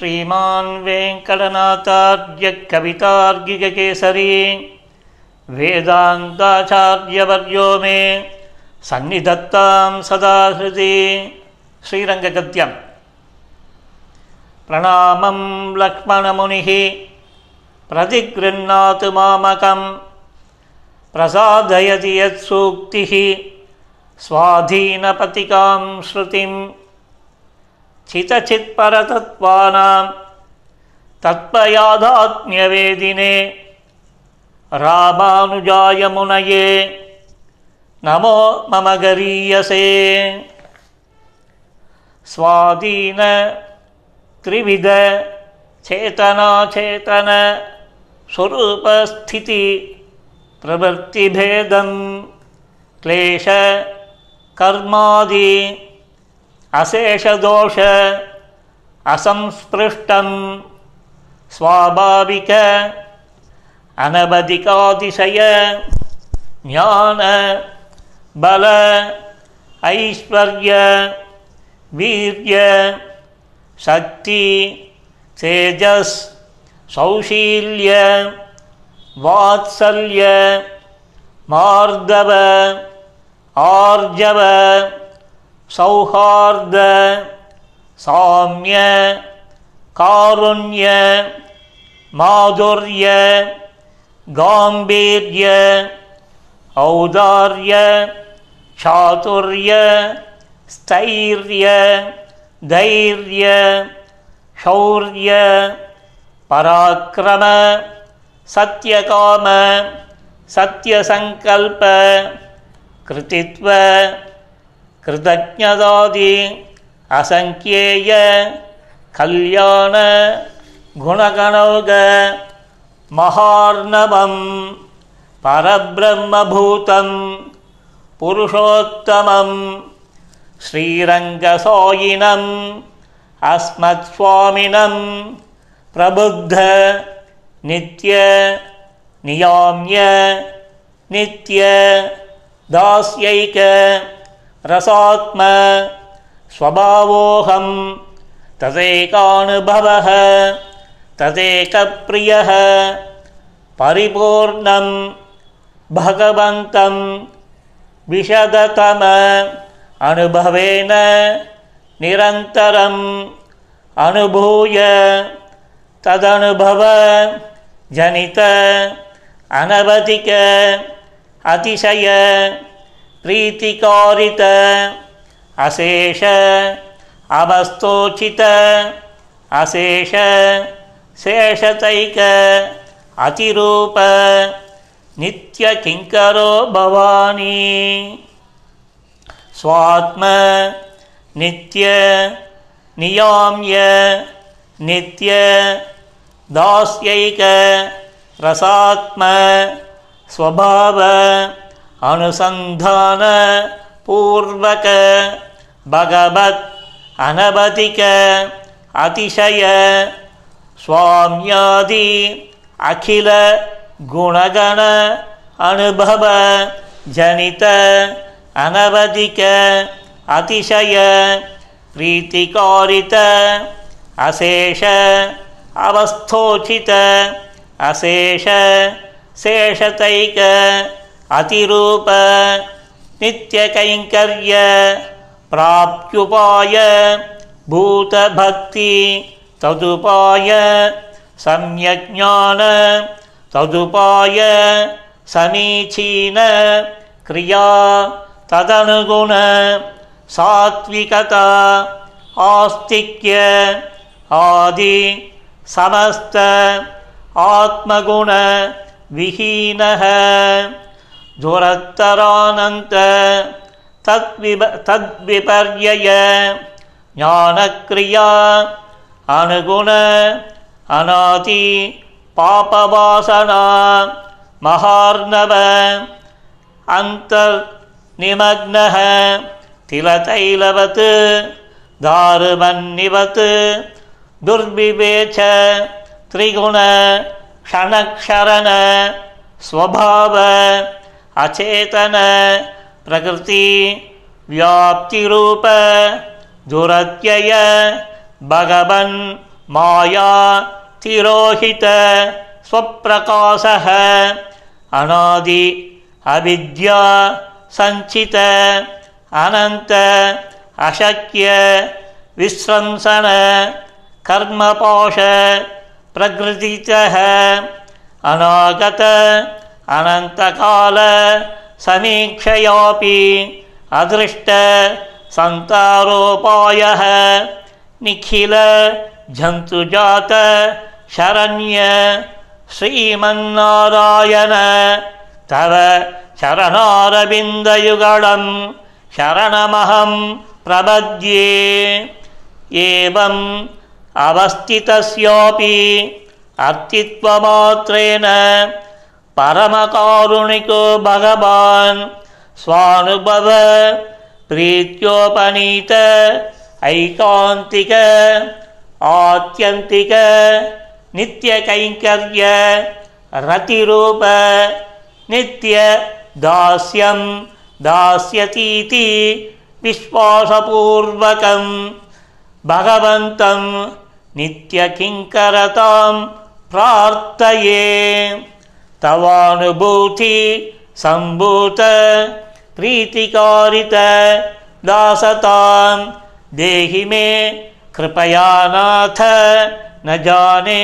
श्रीमान् वेङ्कटनाथार्य कवितार्गिककेसरी वेदान्ताचार्यवर्यो मे, सन्निधत्तां सदा हृदि श्रीरङ्गगद्यम्। प्रणामं लक्ष्मणमुनिः, प्रतिगृह्णातु मामकं प्रसादयति यत्सूक्तिः, स्वाधीनपतिकां श्रुतिं चितचित्परतत्त्वानां तत्त्वयादात्म्यवेदिने रामानुजाय मुनये नमो मम गरीयसे। स्वाधीन त्रिविध चेतनाचेतन स्वरूपस्थिति प्रवृत्तिभेदं क्लेश कर्मादि अशेषदोष असंस्पृष्टं स्वाभाविक अनवधिकातिशय ज्ञान बल ऐश्वर्य वीर्य शक्ति तेजस् सौशील्य वात्सल्य मार्दव आर्जव सौहार्द साम्य कारुण्य माधुर्य गाम्भीर्य औदार्य चातुर्य स्थैर्य धैर्य शौर्य पराक्रम सत्यकाम सत्यसङ्कल्प कृतित्व कृतज्ञतादि असङ्ख्येय कल्याण गुणगणौग महार्णवं परब्रह्मभूतं पुरुषोत्तमं श्रीरङ्गसायिनम् अस्मत्स्वामिनं प्रबुद्ध नित्य नियाम्य नित्य दास्यैक रसात्म स्वभावोऽहं तदेकानुभवः तदेकप्रियः परिपूर्णं भगवन्तं विशदतम अनुभवेन निरन्तरम् अनुभूय तदनुभव जनित अनवधिक अतिशय प्रीतिकारित अशेष अवस्तोचित अशेष शेषतैक अतिरूप नित्यकिङ्करो भवानी स्वात्म नित्य नियाम्य नित्य दास्यैक रसात्म स्वभाव अनुसन्धान पूर्वक भगवत् अनवधिक अतिशय स्वाम्यादि अखिल गुणगण अनुभव जनित अनवधिक अतिशय प्रीतिकारित अशेष अवस्थोचित अशेष शेषतैक अतिरूप नित्यकैङ्कर्य प्राप्त्युपाय भूतभक्ति, तदुपाय सम्यज्ञान तदुपाय समीचीन क्रिया, तदनुगुण सात्विकता, आस्तिक्य आदि समस्त आत्मगुण विहीनः। दुरत्तरानन्त तद्विप तद्विपर्यय ज्ञानक्रिया अनुगुण अनाति पापवासना महार्णव अन्तर्निमग्नः तिलतैलवत् दारुमन्निवत् दुर्विवेच त्रिगुण क्षणक्षरण स्वभाव अचेतन, प्रकृति, व्याप्तिरूप, दुरत्यय, भगवन् माया, तिरोहित, स्वप्रकाशः, अनादि, अविद्या सञ्चित अनन्त, अशक्य विस्रंसन कर्मपाश, प्रकृतितः, अनागत अनन्तकाल समीक्षयापि अदृष्ट सन्तारोपायः निखिल जन्तुजात शरण्य श्रीमन्नारायण तव शरणारविन्दयुगलं शरणमहं प्रपद्ये एवम् अवस्थितस्यापि अर्थित्वमात्रेण परमकारुणिको भगवान् स्वानुभव प्रीत्योपनीत ऐकान्तिक आत्यन्तिक नित्यकैङ्कर्य रतिरूप नित्य दास्यं दास्यतीति विश्वासपूर्वकं भगवन्तं नित्यकिङ्करतां प्रार्थये तवानुभूति सम्भूत प्रीतिकारित दासतां देहि मे कृपया नाथ न जाने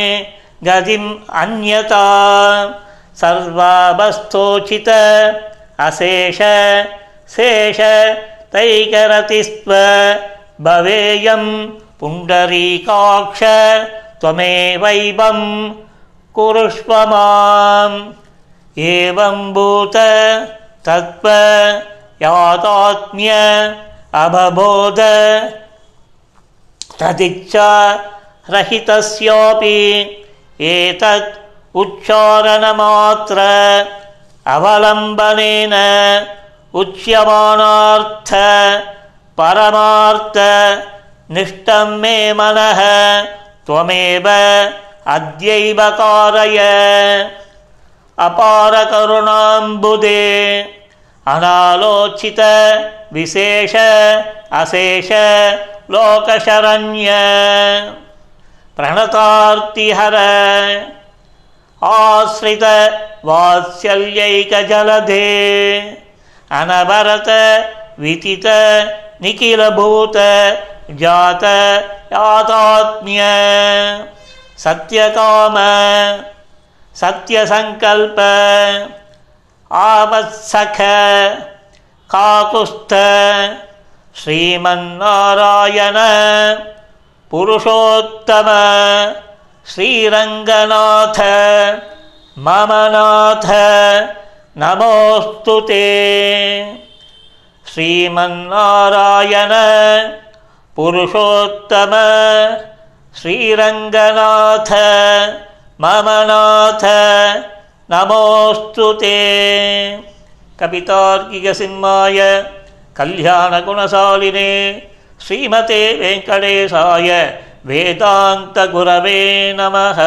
गतिम् अन्यता सर्वावस्थोचित अशेष शेष तैकरतिस्त्व भवेयं पुण्डरीकाक्ष त्वमेवैवं कुरुष्व माम्। एवं भूत तत्त्व यातात्म्य अबबोध तदिच्छा रहितस्यापि एतत् उच्चारणमात्र अवलम्बनेन उच्यमानार्थ परमार्थ निष्ठं मे मनः त्वमेव अद्यैव कारय। अपारकरुणाम्बुदे अनालोचित विशेष अशेष लोकशरण्य। प्रणतार्तिहर। आश्रित वात्सल्यैकजलधे। अनवरत वितित निखिलभूत जात यातात्म्य। सत्यकाम सत्यसङ्कल्प आवत्सख काकुस्थ श्रीमन्नारायण पुरुषोत्तम श्रीरङ्गनाथ मम नाथ नमोऽस्तु ते। श्रीमन्नारायण पुरुषोत्तम श्रीरङ्गनाथ मम नाथ नमोऽस्तु ते। कवितार्किकसिंहाय कल्याणगुणशालिने श्रीमते वेङ्कटेशाय वेदान्तगुरवे नमः